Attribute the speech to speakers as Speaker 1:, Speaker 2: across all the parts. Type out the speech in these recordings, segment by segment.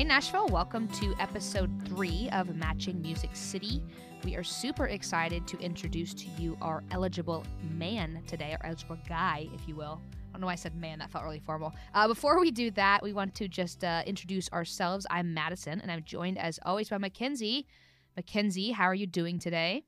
Speaker 1: Hey, Nashville, welcome to episode three of Matching Music City. We are super excited to introduce to you our eligible man today, our eligible guy, if you will. I don't know why I said man, that felt really formal. Uh, before we do that, we want to just uh, introduce ourselves. I'm Madison, and I'm joined as always by Mackenzie. Mackenzie, how are you doing today?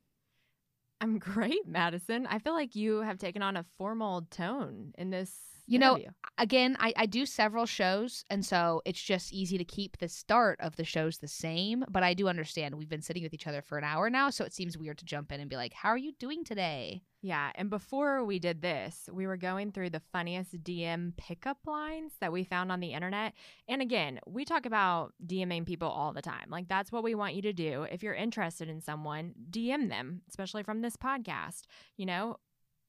Speaker 2: I'm great, Madison. I feel like you have taken on a formal tone in this.
Speaker 1: You know,
Speaker 2: interview.
Speaker 1: again, I, I do several shows, and so it's just easy to keep the start of the shows the same. But I do understand we've been sitting with each other for an hour now, so it seems weird to jump in and be like, How are you doing today?
Speaker 2: yeah. And before we did this, we were going through the funniest DM pickup lines that we found on the internet. And again, we talk about DMing people all the time. Like, that's what we want you to do. If you're interested in someone, DM them, especially from this podcast. You know,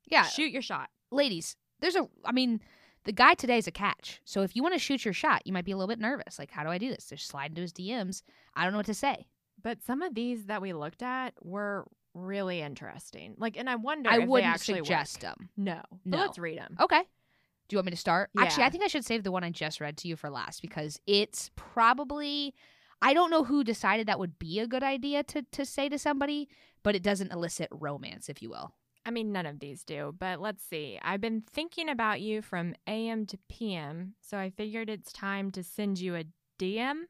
Speaker 1: Yeah,
Speaker 2: shoot your shot.
Speaker 1: ladies, there's a, I mean, the guy today is a catch. So if you want to shoot your shot, you might be a little bit nervous. Like, how do I do this? Just slide into his DMs. I don't know what to say.
Speaker 2: But some of these that we looked at were really interesting. Like, and I wonder
Speaker 1: I
Speaker 2: if
Speaker 1: wouldn't
Speaker 2: actually work.
Speaker 1: suggest them.
Speaker 2: No,
Speaker 1: No.
Speaker 2: let's read them.
Speaker 1: Okay. Do you want me to start? Actually, I think I should save the one I just read to you for last because it's probably I don't know who decided that would be a good idea to to say to somebody, but it doesn't elicit romance, if you will.
Speaker 2: I mean, none of these do, but let's see. I've been thinking about you from AM to PM, so I figured it's time to send you a DM.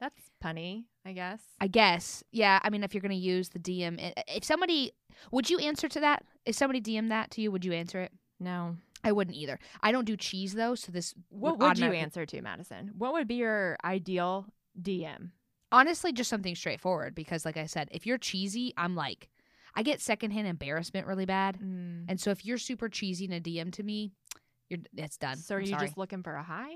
Speaker 2: That's punny, I guess.
Speaker 1: I guess. Yeah, I mean if you're going to use the DM if somebody would you answer to that? If somebody DM that to you, would you answer it?
Speaker 2: no.
Speaker 1: I wouldn't either. I don't do cheese though, so this
Speaker 2: What would you answer to, Madison? What would be your ideal DM?
Speaker 1: honestly just something straightforward because like I said, if you're cheesy, I'm like I get secondhand embarrassment really bad.
Speaker 2: Mm.
Speaker 1: And so if you're super cheesy in a DM to me, you're it's done.
Speaker 2: So are
Speaker 1: I'm
Speaker 2: you
Speaker 1: sorry.
Speaker 2: just looking for a hi?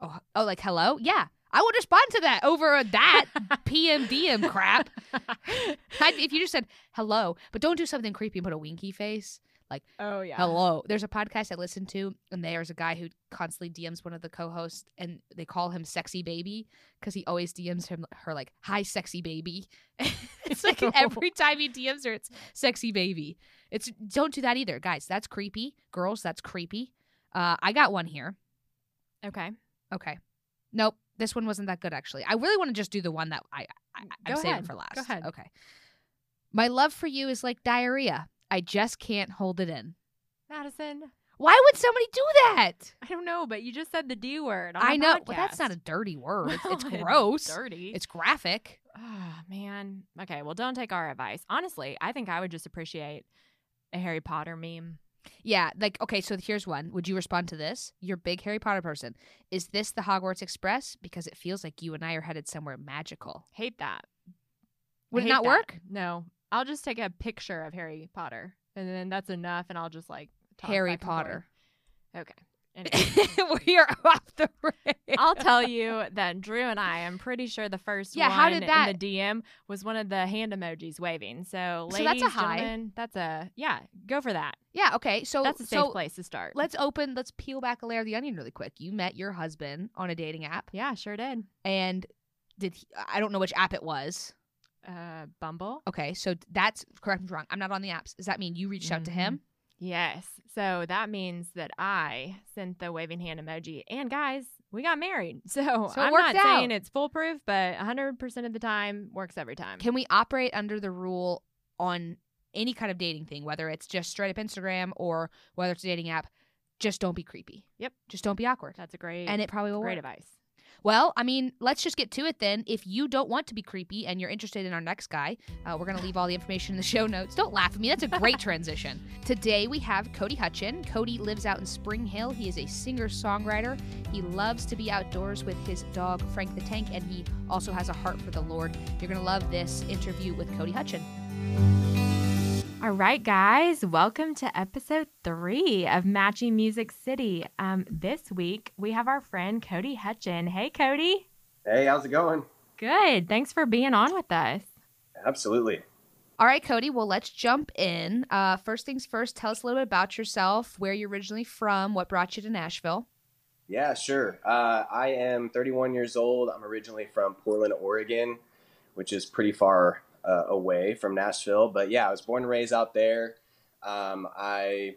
Speaker 1: oh, oh like hello? Yeah. I would respond to that over that PM DM crap. I'd, if you just said hello, but don't do something creepy and put a winky face.
Speaker 2: Oh yeah.
Speaker 1: Hello. There's a podcast I listen to, and there's a guy who constantly DMs one of the co-hosts, and they call him Sexy Baby because he always DMs him her like "Hi, Sexy Baby." it's like every time he DMs her, it's "Sexy Baby." It's don't do that either, guys. That's creepy. Girls, that's creepy. Uh, I got one here.
Speaker 2: Okay.
Speaker 1: Okay. Nope. This one wasn't that good actually. I really want to just do the one that I, I I'm
Speaker 2: Go
Speaker 1: saving for last.
Speaker 2: Go ahead.
Speaker 1: Okay. My love for you is like diarrhea. I just can't hold it in.
Speaker 2: Madison,
Speaker 1: Why would somebody do that?
Speaker 2: I don't know, but you just said the D word. On
Speaker 1: I know. Well, that's not a dirty word. It's, it's gross.
Speaker 2: dirty.
Speaker 1: It's graphic.
Speaker 2: Oh, man. Okay, well, don't take our advice. Honestly, I think I would just appreciate a Harry Potter meme.
Speaker 1: Yeah. Like, okay, so here's one. Would you respond to this? You're a big Harry Potter person. Is this the Hogwarts Express? Because it feels like you and I are headed somewhere magical.
Speaker 2: Hate that.
Speaker 1: Would it not
Speaker 2: that.
Speaker 1: work?
Speaker 2: No. I'll just take a picture of Harry Potter, and then that's enough, and I'll just like talk
Speaker 1: Harry. Potter.
Speaker 2: Okay. Anyway,
Speaker 1: we are off the rails.
Speaker 2: I'll tell you that Drew and I, I'm pretty sure the first
Speaker 1: Yeah,
Speaker 2: one
Speaker 1: how did that-
Speaker 2: in the DM was one of the hand emojis waving. So,
Speaker 1: So
Speaker 2: ladies,
Speaker 1: that's a hi.
Speaker 2: gentlemen, that's a yeah. Go for that.
Speaker 1: Yeah. Okay. So
Speaker 2: That's a safe
Speaker 1: so
Speaker 2: place to start.
Speaker 1: let's open. Let's peel back a layer of the onion really quick. You met your husband on a dating app,
Speaker 2: yeah, sure did.
Speaker 1: and did he, I don't know which app it was.
Speaker 2: Uh, Bumble.
Speaker 1: Okay, so that's correct me I'm wrong. I'm not on the apps. Does that mean you reached out to him?
Speaker 2: Yes. So that means that I sent the waving hand emoji. And guys, we got married. So,
Speaker 1: So
Speaker 2: I'm not saying it's foolproof, but 100% of the time works every time.
Speaker 1: Can we operate under the rule on any kind of dating thing, whether it's just straight up Instagram or whether it's a dating app? Just don't be creepy.
Speaker 2: Yep.
Speaker 1: Just don't be awkward.
Speaker 2: That's a great,
Speaker 1: And it probably will
Speaker 2: great
Speaker 1: work.
Speaker 2: advice.
Speaker 1: Well, I mean, let's just get to it then. If you don't want to be creepy and you're interested in our next guy, uh, we're going to leave all the information in the show notes. Don't laugh at me. That's a great transition. Today we have Cody Hutchin. Cody lives out in Spring Hill. He is a singer songwriter. He loves to be outdoors with his dog, Frank the Tank, and he also has a heart for the Lord. You're going to love this interview with Cody Hutchin.
Speaker 2: All right, guys, welcome to episode three of Matching Music City. Um, this week we have our friend Cody Hutchin. Hey, Cody.
Speaker 3: Hey, how's it going?
Speaker 2: Good. Thanks for being on with us.
Speaker 3: Absolutely.
Speaker 1: All right, Cody. Well, let's jump in. Uh, first things first, tell us a little bit about yourself, where you're originally from, what brought you to Nashville.
Speaker 3: Yeah, sure. Uh, I am 31 years old. I'm originally from Portland, Oregon, which is pretty far uh, away from Nashville. But yeah, I was born and raised out there. Um, I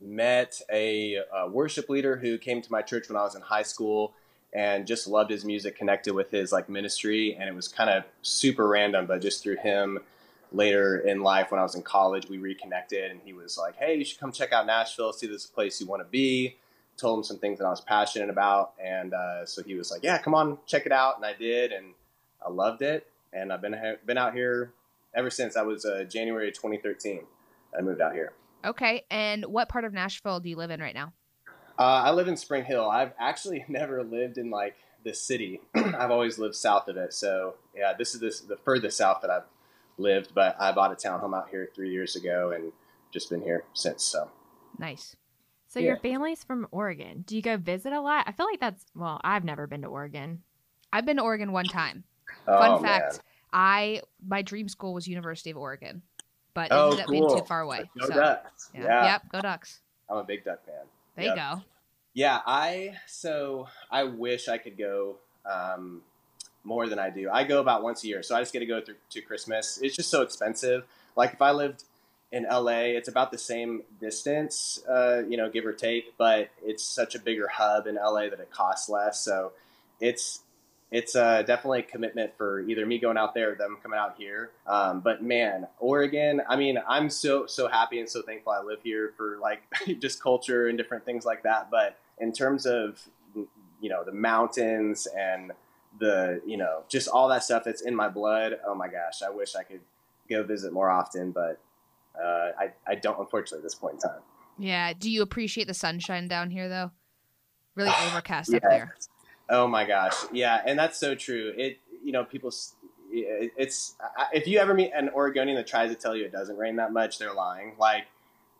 Speaker 3: met a, uh worship leader who came to my church when I was in high school, and just loved his music, connected with his like ministry, and it was kind of super random, but just through him later in life when I was in college, we reconnected and he was like, Hey, you should come check out Nashville, see this place you want to be. Told him some things that I was passionate about. And uh, so he was like, Yeah, come on, check it out. And I did. And I loved it. And I've been, been out here ever since. I was uh, January 2013. I moved out here.
Speaker 1: Okay. And what part of Nashville do you live in right now?
Speaker 3: Uh, I live in Spring Hill. I've actually never lived in like the city. I've always lived south of it. So yeah, this is this, the furthest south that I've lived, but I bought a townhome out here three years ago and just been here since. So
Speaker 1: nice.
Speaker 2: So yeah. your family's from Oregon. Do you go visit a lot? I feel like that's well, I've never been to Oregon.
Speaker 1: I've been to Oregon one time.
Speaker 3: Oh,
Speaker 1: Fun fact:
Speaker 3: man.
Speaker 1: I my dream school was University of Oregon, but it
Speaker 3: Oh,
Speaker 1: ended up being too far away.
Speaker 3: Go
Speaker 1: so,
Speaker 3: Ducks.
Speaker 1: yeah.
Speaker 3: Yeah.
Speaker 1: Yep. Go Ducks.
Speaker 3: I'm a big Duck fan.
Speaker 1: There
Speaker 3: Yep.
Speaker 1: you go.
Speaker 3: Yeah, I so I wish I could go um, more than I do. I go about once a year, so I just get to go through to Christmas. It's just so expensive. Like if I lived in LA, it's about the same distance, uh, you know, give or take, but it's such a bigger hub in LA that it costs less. So it's it's uh, definitely a commitment for either me going out there or them coming out here. Um, but man, Oregon, I mean, I'm so so happy and so thankful I live here for like just culture and different things like that. But in terms of you know the mountains and the you know just all that stuff that's in my blood, oh my gosh, I wish I could go visit more often, but uh, I I don't unfortunately at this point in time.
Speaker 1: Yeah. Do you appreciate the sunshine down here though? Really overcast up there.
Speaker 3: Oh my gosh, yeah, and that's so true. It you know people, it, it's if you ever meet an Oregonian that tries to tell you it doesn't rain that much, they're lying. Like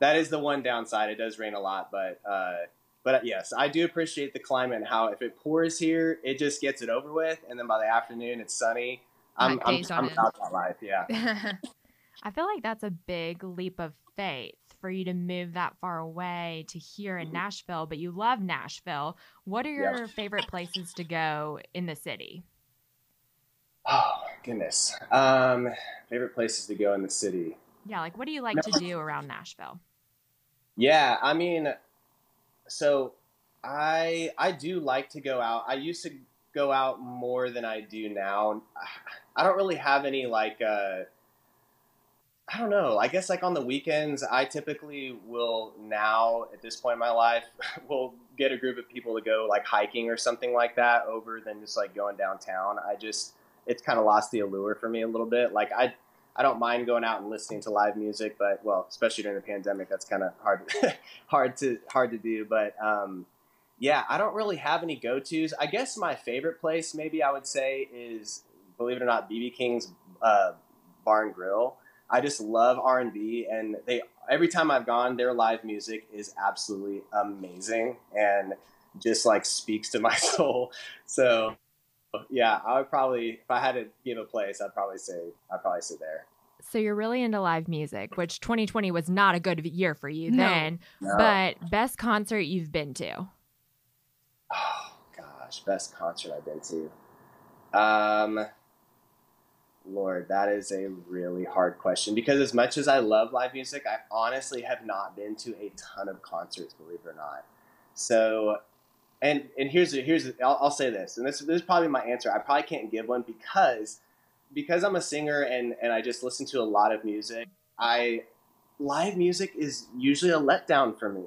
Speaker 3: that is the one downside. It does rain a lot, but uh, but yes, I do appreciate the climate and how if it pours here, it just gets it over with, and then by the afternoon it's sunny. I'm I'm, I'm about that life. Yeah.
Speaker 2: I feel like that's a big leap of faith for you to move that far away to here in Nashville, but you love Nashville. What are your favorite places to go in the city?
Speaker 3: Oh goodness. Um, favorite places to go in the city.
Speaker 2: Yeah, like what do you like to do around Nashville?
Speaker 3: Yeah, I mean, so I I do like to go out. I used to go out more than I do now. I don't really have any like uh I don't know. I guess like on the weekends, I typically will now at this point in my life will get a group of people to go like hiking or something like that over than just like going downtown. I just it's kind of lost the allure for me a little bit. Like I I don't mind going out and listening to live music, but well, especially during the pandemic, that's kind of hard hard to hard to do. But um, yeah, I don't really have any go tos. I guess my favorite place, maybe I would say, is believe it or not, BB King's uh, Bar and Grill. I just love R and B, and they every time I've gone, their live music is absolutely amazing and just like speaks to my soul. So yeah, I would probably if I had to give a place, I'd probably say I'd probably say there.
Speaker 2: So you're really into live music, which 2020 was not a good year for you
Speaker 1: No.
Speaker 2: then,
Speaker 3: No.
Speaker 2: but best concert you've been to?
Speaker 3: Oh gosh, best concert I've been to. Um, Lord, that is a really hard question because as much as I love live music, I honestly have not been to a ton of concerts, believe it or not. So, and and here's here's the, I'll, I'll say this, and this, this is probably my answer. I probably can't give one because because I'm a singer and and I just listen to a lot of music. I live music is usually a letdown for me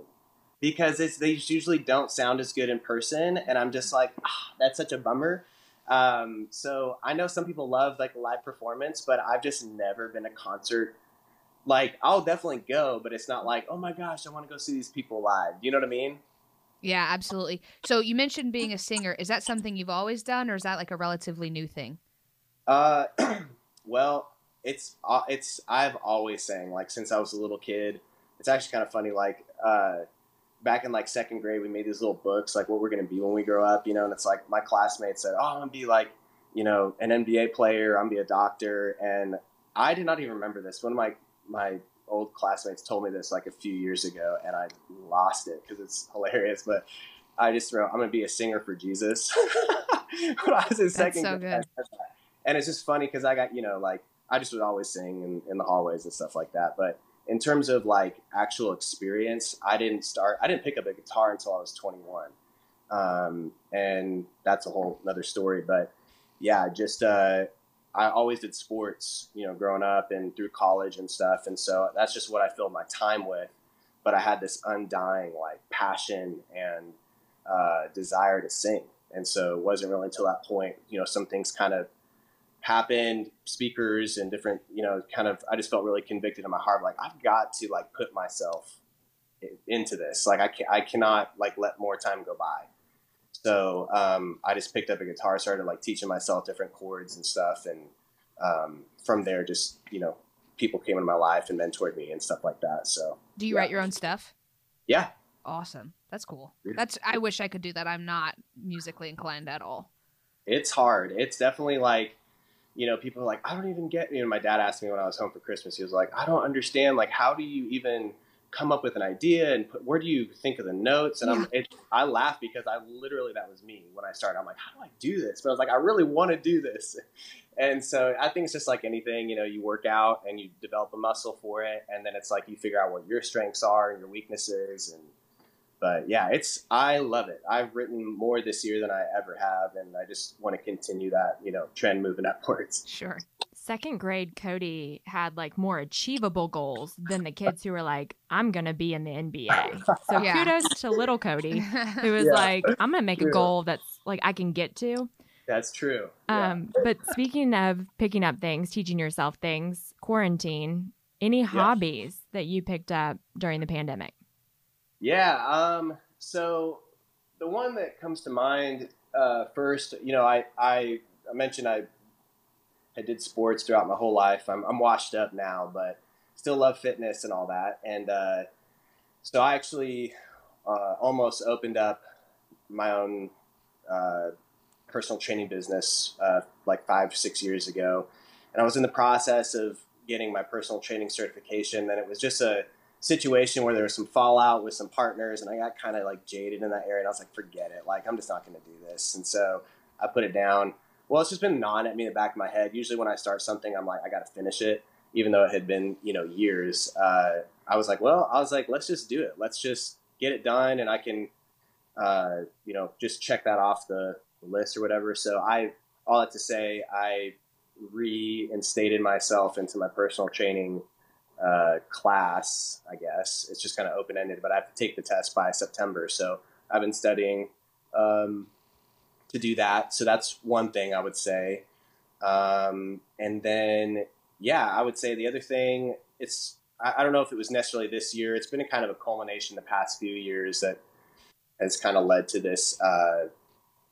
Speaker 3: because it's they usually don't sound as good in person, and I'm just like, ah, that's such a bummer. Um, so I know some people love like live performance, but I've just never been a concert. Like I'll definitely go, but it's not like, oh my gosh, I want to go see these people live. You know what I mean?
Speaker 1: Yeah, absolutely. So you mentioned being a singer. Is that something you've always done, or is that like a relatively new thing?
Speaker 3: Uh, well, it's uh, it's I've always sang like since I was a little kid. It's actually kind of funny. Like uh, back in like second grade, we made these little books like what we're gonna be when we grow up. You know, and it's like my classmates said, "Oh, I'm gonna be like you know an NBA player. I'm gonna be a doctor." And I did not even remember this. One of my my old classmates told me this like a few years ago, and I lost it because it's hilarious. But I just wrote, "I'm gonna be a singer for Jesus." when I was in second
Speaker 1: so
Speaker 3: grade, and it's just funny because I got you know like I just would always sing in, in the hallways and stuff like that. But in terms of like actual experience, I didn't start. I didn't pick up a guitar until I was 21. um, and that's a whole another story. But yeah, just uh, I always did sports, you know, growing up and through college and stuff, and so that's just what I filled my time with. But I had this undying like passion and uh, desire to sing, and so it wasn't really until that point, you know, some things kind of happened, speakers and different, you know, kind of. I just felt really convicted in my heart, like I've got to like put myself into this. Like I can I cannot like let more time go by. So um, I just picked up a guitar, started like teaching myself different chords and stuff, and um, from there, just you know, people came into my life and mentored me and stuff like that. So
Speaker 1: do you
Speaker 3: yeah.
Speaker 1: write your own stuff?
Speaker 3: Yeah.
Speaker 1: Awesome. That's cool. That's I wish I could do that. I'm not musically inclined at all.
Speaker 3: It's hard. It's definitely like you know, people are like, I don't even get, you know, my dad asked me when I was home for Christmas, he was like, I don't understand, like, how do you even come up with an idea and put, where do you think of the notes? And yeah. I'm, it, I laugh because I literally, that was me when I started. I'm like, how do I do this? But I was like, I really want to do this. And so I think it's just like anything, you know, you work out and you develop a muscle for it. And then it's like you figure out what your strengths are and your weaknesses. And, but yeah, it's, I love it. I've written more this year than I ever have. And I just want to continue that, you know, trend moving upwards.
Speaker 1: Sure
Speaker 2: second grade Cody had like more achievable goals than the kids who were like, I'm gonna be in the NBA. So yeah. kudos to little Cody who was yeah. like, I'm gonna make true. a goal that's like I can get to.
Speaker 3: That's true.
Speaker 2: Um, yeah. but speaking of picking up things, teaching yourself things, quarantine, any hobbies that you picked up during the pandemic?
Speaker 3: Yeah. Um, so the one that comes to mind uh, first, you know, I, I, I mentioned I I did sports throughout my whole life. I'm, I'm washed up now, but still love fitness and all that. And uh, so I actually uh, almost opened up my own uh, personal training business uh, like five, six years ago. And I was in the process of getting my personal training certification. And it was just a situation where there was some fallout with some partners. And I got kind of like jaded in that area. And I was like, forget it. Like, I'm just not going to do this. And so I put it down. Well, it's just been gnawing at me in the back of my head. Usually, when I start something, I'm like, I got to finish it, even though it had been, you know, years. Uh, I was like, well, I was like, let's just do it. Let's just get it done, and I can, uh, you know, just check that off the list or whatever. So I, all that to say, I reinstated myself into my personal training uh, class. I guess it's just kind of open ended, but I have to take the test by September. So I've been studying. Um, to do that. So that's one thing I would say. Um, and then, yeah, I would say the other thing, it's, I, I, don't know if it was necessarily this year. It's been a kind of a culmination the past few years that has kind of led to this. Uh,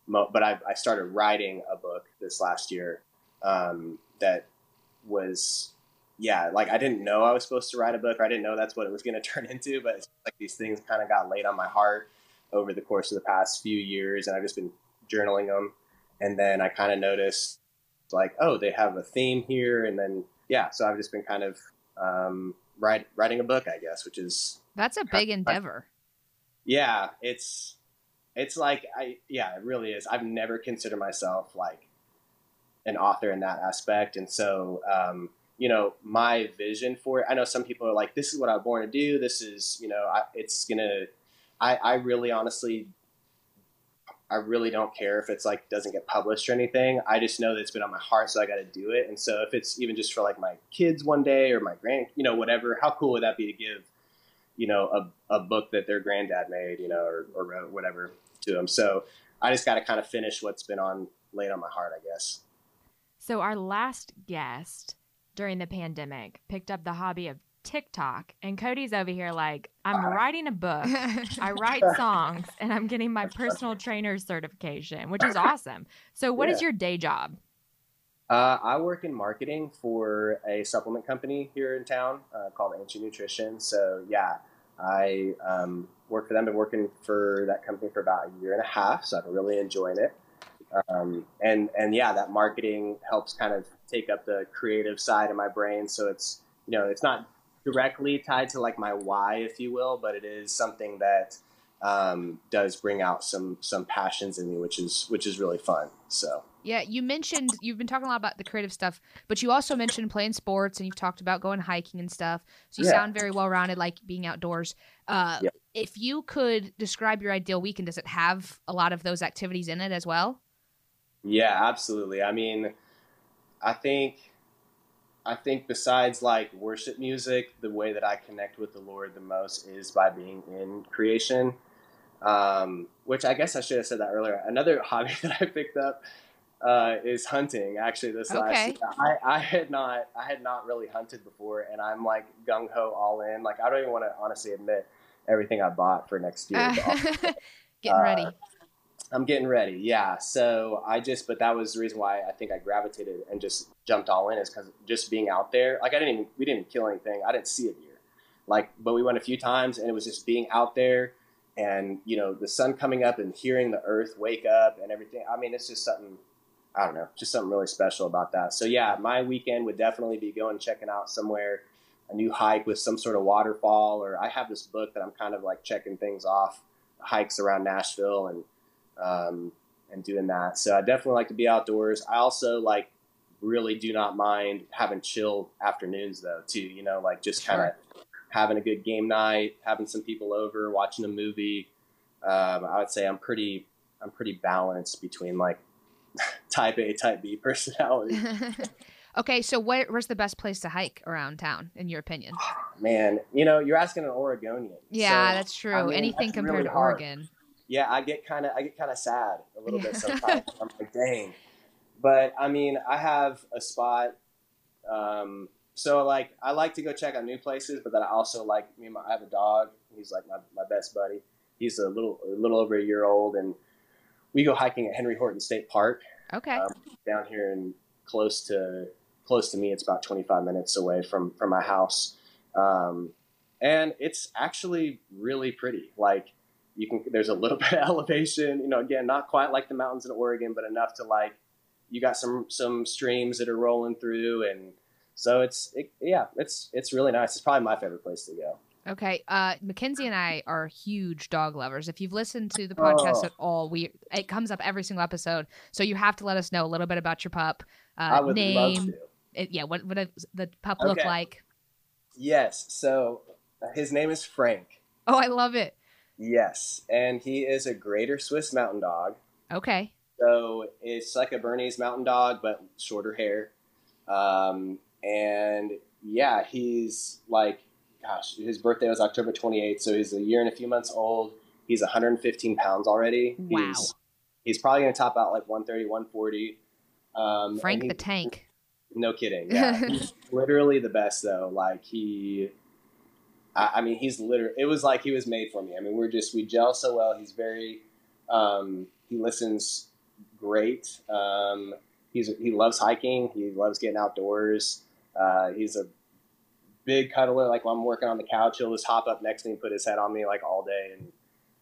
Speaker 3: mo- but I, I, started writing a book this last year um, that was, yeah, like I didn't know I was supposed to write a book. Or I didn't know that's what it was going to turn into. But like these things kind of got laid on my heart over the course of the past few years, and I've just been journaling them, and then I kind of noticed like, oh, they have a theme here, and then yeah, so I've just been kind of um, write, writing a book, I guess, which is
Speaker 1: that's a big endeavor.
Speaker 3: Yeah, it's it's like I yeah, it really is. I've never considered myself like an author in that aspect, and so um, you know my vision for it. I know some people are like, this is what I was born to do. This is you know, I, it's gonna. I, I really honestly I really don't care if it's like doesn't get published or anything. I just know that it's been on my heart, so I got to do it. And so if it's even just for like my kids one day or my grand, you know, whatever, how cool would that be to give, you know, a, a book that their granddad made, you know, or, or wrote, whatever to them. So I just got to kind of finish what's been on laid on my heart, I guess.
Speaker 2: So our last guest during the pandemic picked up the hobby of TikTok, and Cody's over here like, I'm writing a book, I write songs, and I'm getting my personal trainer certification, which is awesome. So, what yeah. is your day job?
Speaker 3: Uh, I work in marketing for a supplement company here in town uh, called Ancient Nutrition. So, yeah, I um, work for them. I've Been working for that company for about a year and a half, so I've been really enjoying it. Um, and and yeah, that marketing helps kind of take up the creative side of my brain. So it's you know it's not directly tied to like my why, if you will, but it is something that um, does bring out some some passions in me, which is which is really fun. So
Speaker 1: Yeah, you mentioned you've been talking a lot about the creative stuff, but you also mentioned playing sports and you've talked about going hiking and stuff. So you
Speaker 3: Yeah.
Speaker 1: sound very well rounded, like being outdoors. Uh,
Speaker 3: Yeah.
Speaker 1: If you could describe your ideal weekend, does it have a lot of those activities in it as well?
Speaker 3: Yeah, absolutely. I mean, I think I think besides like worship music, the way that I connect with the Lord the most is by being in creation. Um, which I guess I should have said that earlier. Another hobby that I picked up uh, is hunting. Actually, this last year. I, I had not I had not really hunted before, and I'm like gung ho all in. Like I don't even want to honestly admit everything I bought for next year. but
Speaker 1: Getting
Speaker 3: Uh,
Speaker 1: ready.
Speaker 3: I'm getting ready. Yeah. So I just, but that was the reason why I think I gravitated and just jumped all in is because just being out there, like I didn't even, we didn't kill anything. I didn't see a deer. Like, but we went a few times and it was just being out there and, you know, the sun coming up and hearing the earth wake up and everything. I mean, it's just something, I don't know, just something really special about that. So yeah, my weekend would definitely be going checking out somewhere, a new hike with some sort of waterfall, or I have this book that I'm kind of like checking things off, hikes around Nashville and, um, and doing that. So I definitely like to be outdoors. I also like really do not mind having chill afternoons though too. You know, like just kind of having a good game night, having some people over, watching a movie. Um, I would say I'm pretty I'm pretty balanced between like type A, type B personality.
Speaker 1: okay, so where, where's the best place to hike around town, in your opinion?
Speaker 3: Man, you know, you're asking an Oregonian.
Speaker 1: Yeah,
Speaker 3: So,
Speaker 1: that's true.
Speaker 3: I mean,
Speaker 1: Anything
Speaker 3: that's
Speaker 1: compared
Speaker 3: really
Speaker 1: to
Speaker 3: hard.
Speaker 1: Oregon.
Speaker 3: Yeah, I get kind of I get kind of sad a little bit
Speaker 1: Yeah.
Speaker 3: sometimes. I'm like, dang. But I mean, I have a spot. Um, so like, I like to go check out new places, but then I also like me. and my- I have a dog. He's like my, my best buddy. He's a little a little over a year old, and we go hiking at Henry Horton State Park
Speaker 1: Okay.
Speaker 3: um, down here and close to close to me. It's about 25 minutes away from from my house, um, and it's actually really pretty. Like you can, there's a little bit of elevation. You know, again, not quite like the mountains in Oregon, but enough to like you got some some streams that are rolling through, and so it's it, yeah, it's it's really nice. It's probably my favorite place to go.
Speaker 1: Okay. Uh, Mackenzie and I are huge dog lovers. If you've listened to the podcast
Speaker 3: Oh.
Speaker 1: at all, we it comes up every single episode. So you have to let us know a little bit about your pup. Uh,
Speaker 3: I would love
Speaker 1: name,
Speaker 3: to.
Speaker 1: it- yeah, what what does the pup look like?
Speaker 3: Yes. So his name is Frank.
Speaker 1: Oh, I love it.
Speaker 3: Yes, and he is a Greater Swiss Mountain Dog.
Speaker 1: Okay.
Speaker 3: So it's like a Bernese Mountain Dog, but shorter hair. Um, and yeah, he's like, gosh, his birthday was October 28th, so he's a year and a few months old. He's 115 pounds already.
Speaker 1: Wow.
Speaker 3: He's, he's probably going to top out like 130, 140. Um,
Speaker 1: Frank
Speaker 3: he-
Speaker 1: the Tank.
Speaker 3: No kidding. Yeah, he's literally the best though. Like he, I, I mean, he's literally. It was like he was made for me. I mean, we're just we gel so well. He's very. Um, he listens great. Um, he's he loves hiking. He loves getting outdoors. Uh, he's a big cuddler. Like when I'm working on the couch, he'll just hop up next to me and put his head on me like all day, and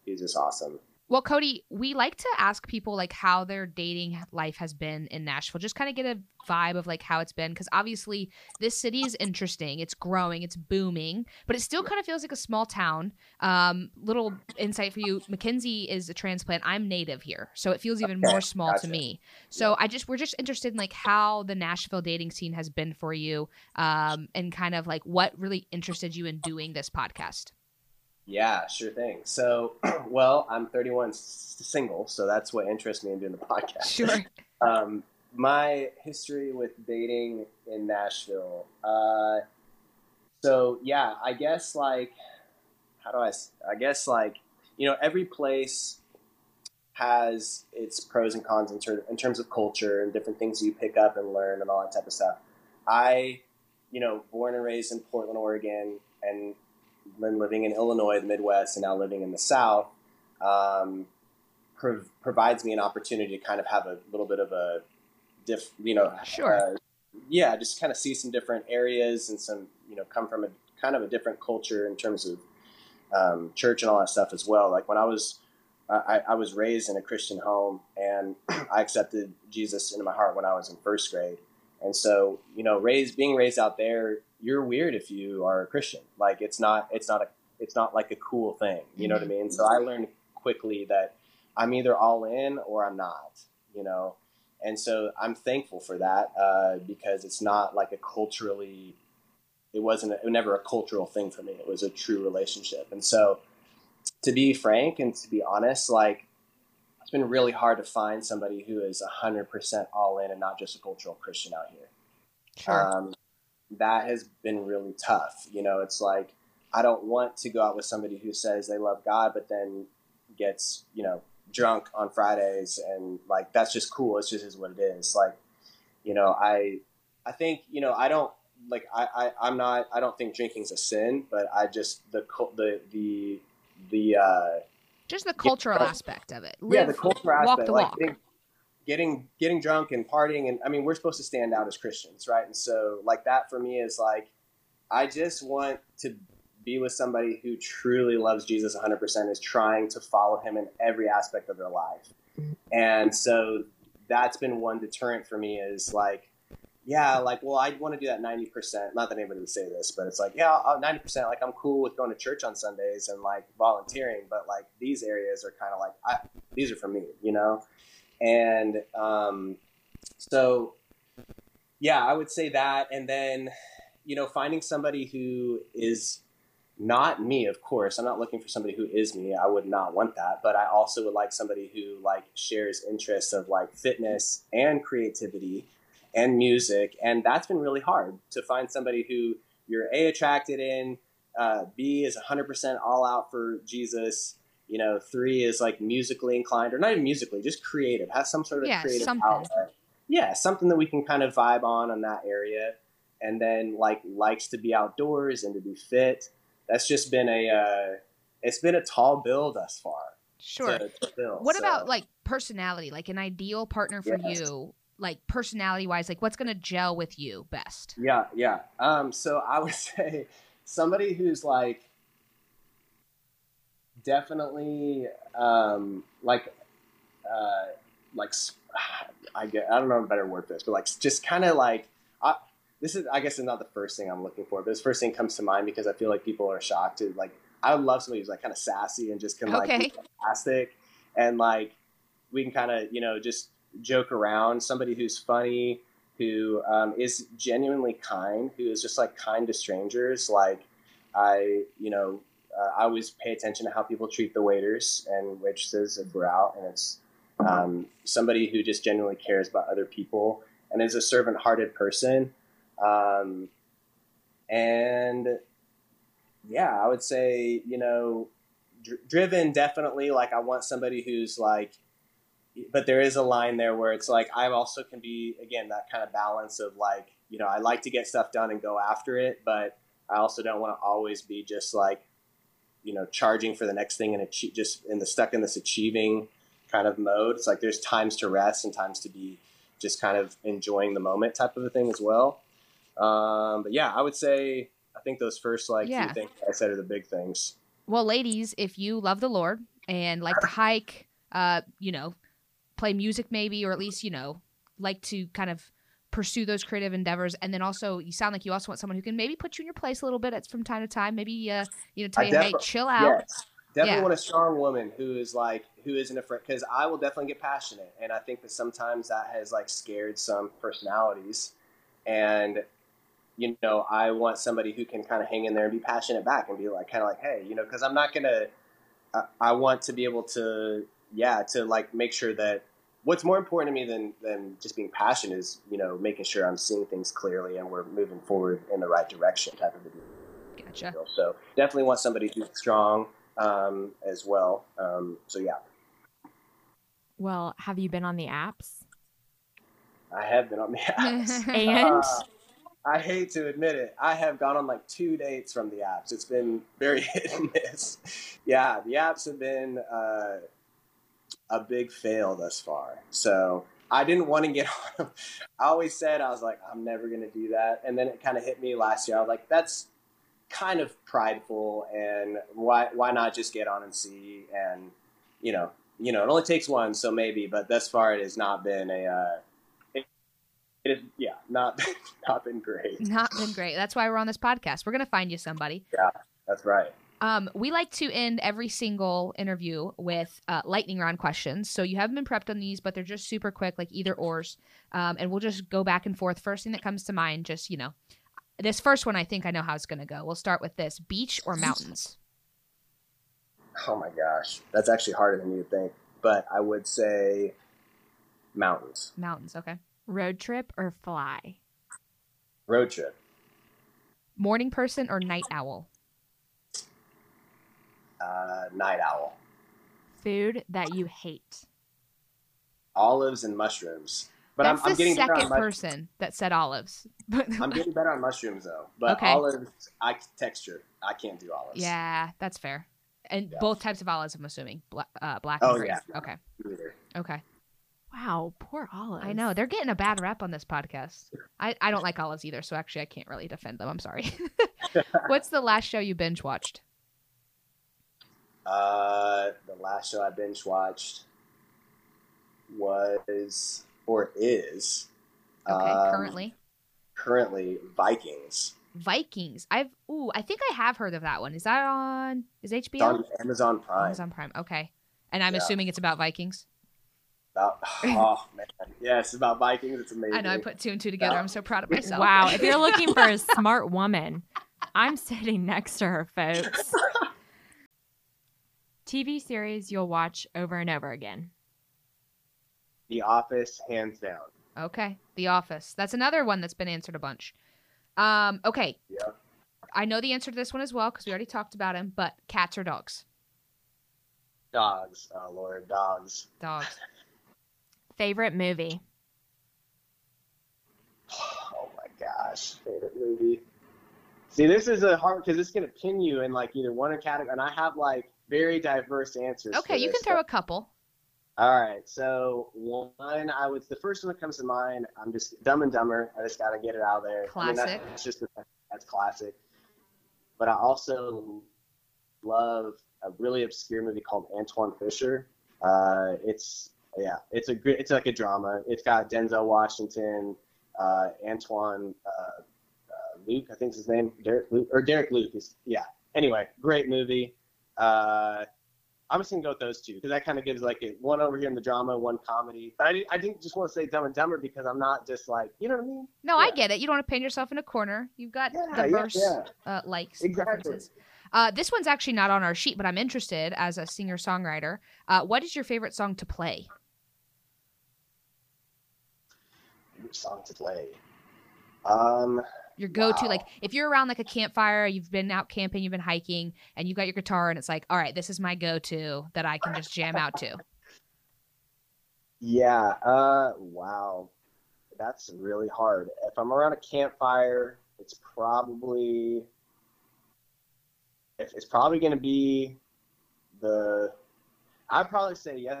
Speaker 3: he's just awesome.
Speaker 1: Well, Cody, we like to ask people like how their dating life has been in Nashville. Just kind of get a vibe of like how it's been because obviously this city is interesting. It's growing, it's booming, but it still kind of feels like a small town. Um, little insight for you: Mackenzie is a transplant. I'm native here, so it feels even
Speaker 3: Okay,
Speaker 1: more small to me. So I just we're just interested in like how the Nashville dating scene has been for you, um, and kind of like what really interested you in doing this podcast.
Speaker 3: Yeah, sure thing. So, well, I'm 31 s- single, so that's what interests me in doing the podcast.
Speaker 1: Sure.
Speaker 3: Um, my history with dating in Nashville. Uh, so yeah, I guess like, how do I? I guess like, you know, every place has its pros and cons in, ter- in terms of culture and different things you pick up and learn and all that type of stuff. I, you know, born and raised in Portland, Oregon, and then living in Illinois, the Midwest, and now living in the South. Um, prov- provides me an opportunity to kind of have a little bit of a diff, you know,
Speaker 1: Sure.
Speaker 3: uh, yeah, just kind of see some different areas and some, you know, come from a kind of a different culture in terms of um, church and all that stuff as well. Like when I was, I, I was raised in a Christian home and I accepted Jesus into my heart when I was in first grade. And so, you know, raised being raised out there, you're weird if you are a Christian. Like it's not, it's not a, it's not like a cool thing. You know what I mean? So I learned quickly that I'm either all in or I'm not. You know, and so I'm thankful for that uh, because it's not like a culturally. It wasn't. A, it was never a cultural thing for me. It was a true relationship, and so to be frank and to be honest, like it's been really hard to find somebody who is 100% all in and not just a cultural Christian out here.
Speaker 1: Sure.
Speaker 3: Um, that has been really tough. You know, it's like I don't want to go out with somebody who says they love God, but then gets you know drunk on Fridays and like that's just cool. It's just is what it is. Like, you know, I I think you know I don't like I, I I'm not I don't think drinking's a sin, but I just the the the the uh,
Speaker 1: Just the cultural aspect of it.
Speaker 3: yeah the cultural
Speaker 1: walk
Speaker 3: aspect
Speaker 1: the
Speaker 3: like
Speaker 1: walk.
Speaker 3: Getting, getting drunk and partying and I mean we're supposed to stand out as Christians, right? And so like that for me is like I just want to be with somebody who truly loves Jesus 100% is trying to follow him in every aspect of their life. Mm-hmm. And so that's been one deterrent for me is like yeah, like, well, I'd want to do that 90%. Not that anybody would say this, but it's like, yeah, I'll- 90%, like, I'm cool with going to church on Sundays and, like, volunteering, but, like, these areas are kind of like, I, these are for me, you know? And um, so, yeah, I would say that. And then, you know, finding somebody who is not me, of course. I'm not looking for somebody who is me. I would not want that. But I also would like somebody who, like, shares interests of, like, fitness and creativity and music. And that's been really hard to find somebody who you're A, attracted in, uh, B, is 100% all out for Jesus. You know, three is like musically inclined, or not even musically, just creative, has some sort of
Speaker 1: Yeah,
Speaker 3: creative
Speaker 1: something.
Speaker 3: outlet. Yeah, something that we can kind of vibe on on that area. And then like likes to be outdoors and to be fit. That's just been a, uh, it's been a tall bill thus far.
Speaker 1: Sure.
Speaker 3: to- to fill.
Speaker 1: What
Speaker 3: So-
Speaker 1: about like personality? Like an ideal partner for
Speaker 3: Yes.
Speaker 1: you, like personality wise, like what's gonna gel with you best?
Speaker 3: Yeah, yeah. Um, so I would say somebody who's like definitely um, like uh, like I get I don't know a better word for this, but like just kind of like I, this is I guess is not the first thing I'm looking for, but this first thing comes to mind because I feel like people are shocked to like I would love somebody who's like kind of sassy and just can like
Speaker 1: Okay.
Speaker 3: be fantastic and like we can kind of you know just joke around. Somebody who's funny, who um, is genuinely kind, who is just like kind to strangers. Like I, you know, uh, I always pay attention to how people treat the waiters and waitresses if we're out, and it's um, somebody who just genuinely cares about other people and is a servant-hearted person. Um, and yeah, I would say, you know, dr- driven definitely. Like I want somebody who's like but there is a line there where it's like I also can be again that kind of balance of like you know I like to get stuff done and go after it, but I also don't want to always be just like you know charging for the next thing and achieve, just in the stuck in this achieving kind of mode. It's like there's times to rest and times to be just kind of enjoying the moment type of a thing as well. Um, but yeah, I would say I think those first like
Speaker 1: Yeah.
Speaker 3: few things I said are the big things.
Speaker 1: Well, ladies, if you love the Lord and like to hike, uh, you know, play music maybe, or at least, you know, like to kind of pursue those creative endeavors. And then also you sound like you also want someone who can maybe put you in your place a little bit at, from time to time. Maybe uh, you know, tell
Speaker 3: I
Speaker 1: you, hey, chill out.
Speaker 3: Yes. Definitely
Speaker 1: Yeah.
Speaker 3: want a strong woman who is like who isn't afraid because I will definitely get passionate and I think that sometimes that has like scared some personalities and you know I want somebody who can kind of hang in there and be passionate back and be like kind of like hey you know because I'm not gonna I, I want to be able to yeah to like make sure that what's more important to me than than just being passionate is you know making sure I'm seeing things clearly and we're moving forward in the right direction type of a deal.
Speaker 1: Gotcha.
Speaker 3: So definitely want somebody who's strong um, as well. Um, so yeah,
Speaker 2: Well, have you been on the apps?
Speaker 3: I have been on the apps.
Speaker 2: And
Speaker 3: Uh, I hate to admit it, I have gone on like two dates from the apps. It's been very hit and miss. Yeah, the apps have been uh, a big fail thus far. So I didn't want to get on. I always said I was like, I'm never going to do that. And then it kind of hit me last year. I was like, that's kind of prideful, and why why not just get on and see? And you know, you know, it only takes one, so maybe. But thus far, it has not been a. Uh, it, it is, yeah, not not been great.
Speaker 1: Not been great. That's why we're on this podcast. We're gonna find you somebody.
Speaker 3: Yeah, that's right.
Speaker 1: Um, we like to end every single interview with uh, lightning round questions. So you haven't been prepped on these, but they're just super quick, like either ors. Um, and we'll just go back and forth. First thing that comes to mind, just you know, this first one, I think I know how it's gonna go. We'll start with this: beach or mountains.
Speaker 3: Oh my gosh, that's actually harder than you'd think. But I would say mountains.
Speaker 1: Mountains. Okay.
Speaker 2: Road trip or fly?
Speaker 3: Road trip.
Speaker 1: Morning person or night owl?
Speaker 3: Uh, night owl.
Speaker 2: Food that you hate?
Speaker 3: Olives and mushrooms. But
Speaker 1: That's
Speaker 3: I'm, I'm
Speaker 1: the
Speaker 3: getting better
Speaker 1: second
Speaker 3: on
Speaker 1: person that said olives.
Speaker 3: I'm getting better on mushrooms though. But
Speaker 1: Okay.
Speaker 3: olives, I texture. I can't do olives.
Speaker 1: yeah, that's fair. And
Speaker 3: Yeah.
Speaker 1: both types of olives, I'm assuming, Bla- uh, black
Speaker 3: Oh,
Speaker 1: and green.
Speaker 3: yeah.
Speaker 1: Okay.
Speaker 3: Either.
Speaker 1: Okay.
Speaker 2: Wow, poor olives.
Speaker 1: I know they're getting a bad rep on this podcast. I, I don't like olives either, so actually I can't really defend them. I'm sorry. What's the last show you binge watched?
Speaker 3: Uh, the last show I binge watched was or is
Speaker 1: Okay,
Speaker 3: um,
Speaker 1: currently
Speaker 3: currently Vikings.
Speaker 1: Vikings. I've ooh, I think I have heard of that one. Is that on? Is HBO?
Speaker 3: It's on Amazon Prime.
Speaker 1: Amazon Prime. Okay, and I'm
Speaker 3: Yeah.
Speaker 1: assuming it's about Vikings.
Speaker 3: About, oh man, yes, about Vikings. It's amazing.
Speaker 1: I know I put two and two together. I'm so proud of myself.
Speaker 2: Wow, if you're looking for a smart woman, I'm sitting next to her, folks. TV series you'll watch over and over again.
Speaker 3: The Office, hands down.
Speaker 1: Okay, The Office. That's another one that's been answered a bunch. Um, okay.
Speaker 3: Yeah.
Speaker 1: I know the answer to this one as well because we already talked about him. But cats or dogs?
Speaker 3: Dogs. Oh Lord, dogs.
Speaker 1: Dogs.
Speaker 2: Favorite movie?
Speaker 3: Oh my gosh, favorite movie. See, this is a hard because it's gonna pin you in like either one or category, and I have like very diverse answers.
Speaker 1: Okay, you can throw a couple.
Speaker 3: All right, so one, I would the first one that comes to mind. I'm just Dumb and Dumber. I just gotta get it out there. I mean,
Speaker 1: Classic.
Speaker 3: that's just that's classic. But I also love a really obscure movie called Antwone Fisher. Uh, it's yeah, it's a. It's like a drama. It's got Denzel Washington, uh, Antoine uh, uh, Luke, I think is his name, Derek Luke or Derek Luke. Is, yeah. Anyway, great movie. Uh, I'm just gonna go with those two because that kind of gives like a, one over here in the drama, one comedy. But I, I didn't just want to say Dumb and Dumber because I'm not just like you know what I mean.
Speaker 1: No, I get it. You don't want to paint yourself in a corner. You've got
Speaker 3: Yeah, yeah,
Speaker 1: diverse
Speaker 3: yeah.
Speaker 1: Uh, likes,
Speaker 3: Exactly.
Speaker 1: preferences. Uh, this one's actually not on our sheet, but I'm interested as a singer songwriter. Uh, what is your favorite song to play?
Speaker 3: Which song to play? Um,
Speaker 1: Your go-to,
Speaker 3: Wow.
Speaker 1: like if you're around like a campfire, you've been out camping, you've been hiking, and you got your guitar, and it's like, all right, this is my go-to that I can just jam out to.
Speaker 3: yeah. Uh, wow, that's really hard. If I'm around a campfire, it's probably it's it's probably gonna be the. I'd probably say yes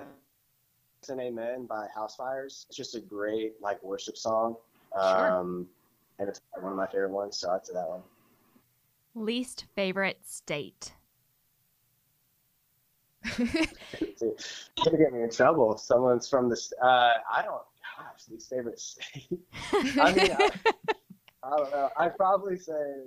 Speaker 3: and amen by Housefires. It's just a great like worship song.
Speaker 1: Sure.
Speaker 3: Um, and it's one of my favorite ones, so I'd say that one.
Speaker 2: Least favorite state?
Speaker 3: Gonna get me in trouble someone's from this. Uh, I don't. Gosh, least favorite state. I mean, I, I don't know. I'd probably say.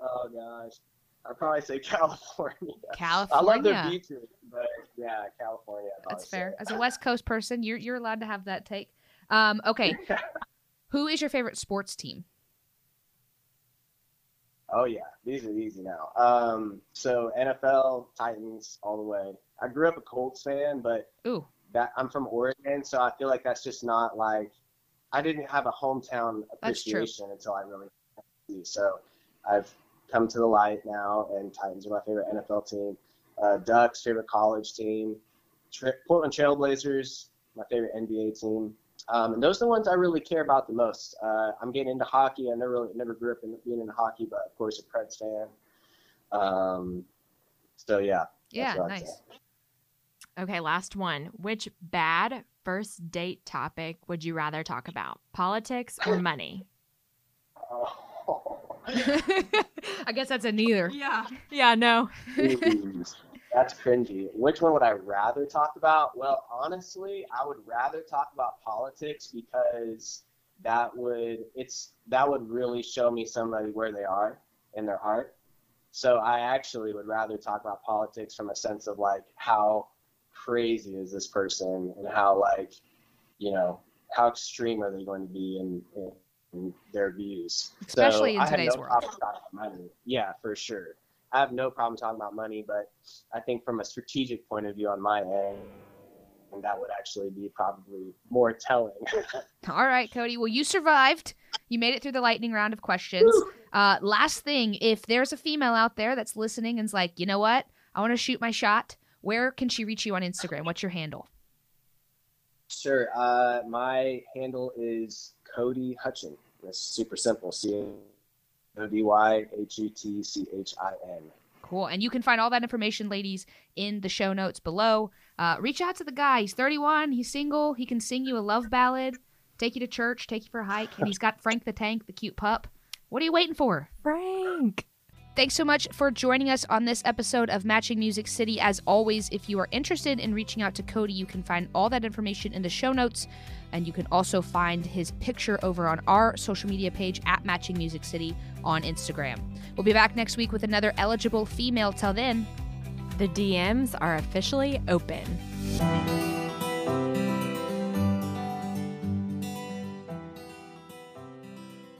Speaker 3: Oh gosh, I'd probably say California. California. I love their beaches, but yeah, California.
Speaker 1: That's fair.
Speaker 3: say.
Speaker 1: As a West Coast person, you're you're allowed to have that take. Um, okay, who is your favorite sports team?
Speaker 3: Oh yeah, these are easy now. Um, so NFL Titans all the way. I grew up a Colts fan, but
Speaker 1: Ooh,
Speaker 3: that I'm from Oregon, so I feel like that's just not like I didn't have a hometown appreciation until I really so I've come to the light now, and Titans are my favorite NFL team. Uh, Ducks favorite college team. Tra- Portland Trailblazers my favorite NBA team. Um, and those are the ones I really care about the most. Uh, I'm getting into hockey. I never really, never grew up in being into hockey, but of course a Preds fan. Um, so yeah,
Speaker 1: yeah, nice.
Speaker 2: Okay, last one. Which bad first date topic would you rather talk about? Politics or money?
Speaker 3: Oh.
Speaker 1: I guess that's a neither.
Speaker 2: Yeah. Yeah, no.
Speaker 3: That's cringy. Which one would I rather talk about? Well, honestly, I would rather talk about politics because that would it's that would really show me somebody where they are in their heart. So I actually would rather talk about politics from a sense of like how crazy is this person and how like, you know, how extreme are they going to be in, in, their views.
Speaker 1: Especially
Speaker 3: so
Speaker 1: in today's
Speaker 3: no
Speaker 1: world.
Speaker 3: Yeah, for sure. I have no problem talking about money, but I think from a strategic point of view on my end, and that would actually be probably more telling.
Speaker 1: All right, Cody. Well, you survived. You made it through the lightning round of questions. Uh, last thing, if there's a female out there that's listening and's like, you know what, I want to shoot my shot. Where can she reach you on Instagram? What's your handle?
Speaker 3: Sure. Uh, my handle is Cody Hutchin. It's super simple. C O D Y H U T C H I N.
Speaker 1: Cool. And you can find all that information, ladies, in the show notes below. Uh, reach out to the guy. He's 31. He's single. He can sing you a love ballad, take you to church, take you for a hike. And he's got Frank the Tank, the cute pup. What are you waiting for?
Speaker 2: Frank.
Speaker 1: Thanks so much for joining us on this episode of Matching Music City. As always, if you are interested in reaching out to Cody, you can find all that information in the show notes. And you can also find his picture over on our social media page at Matching Music City on Instagram. We'll be back next week with another eligible female. Till then,
Speaker 2: the DMs are officially open.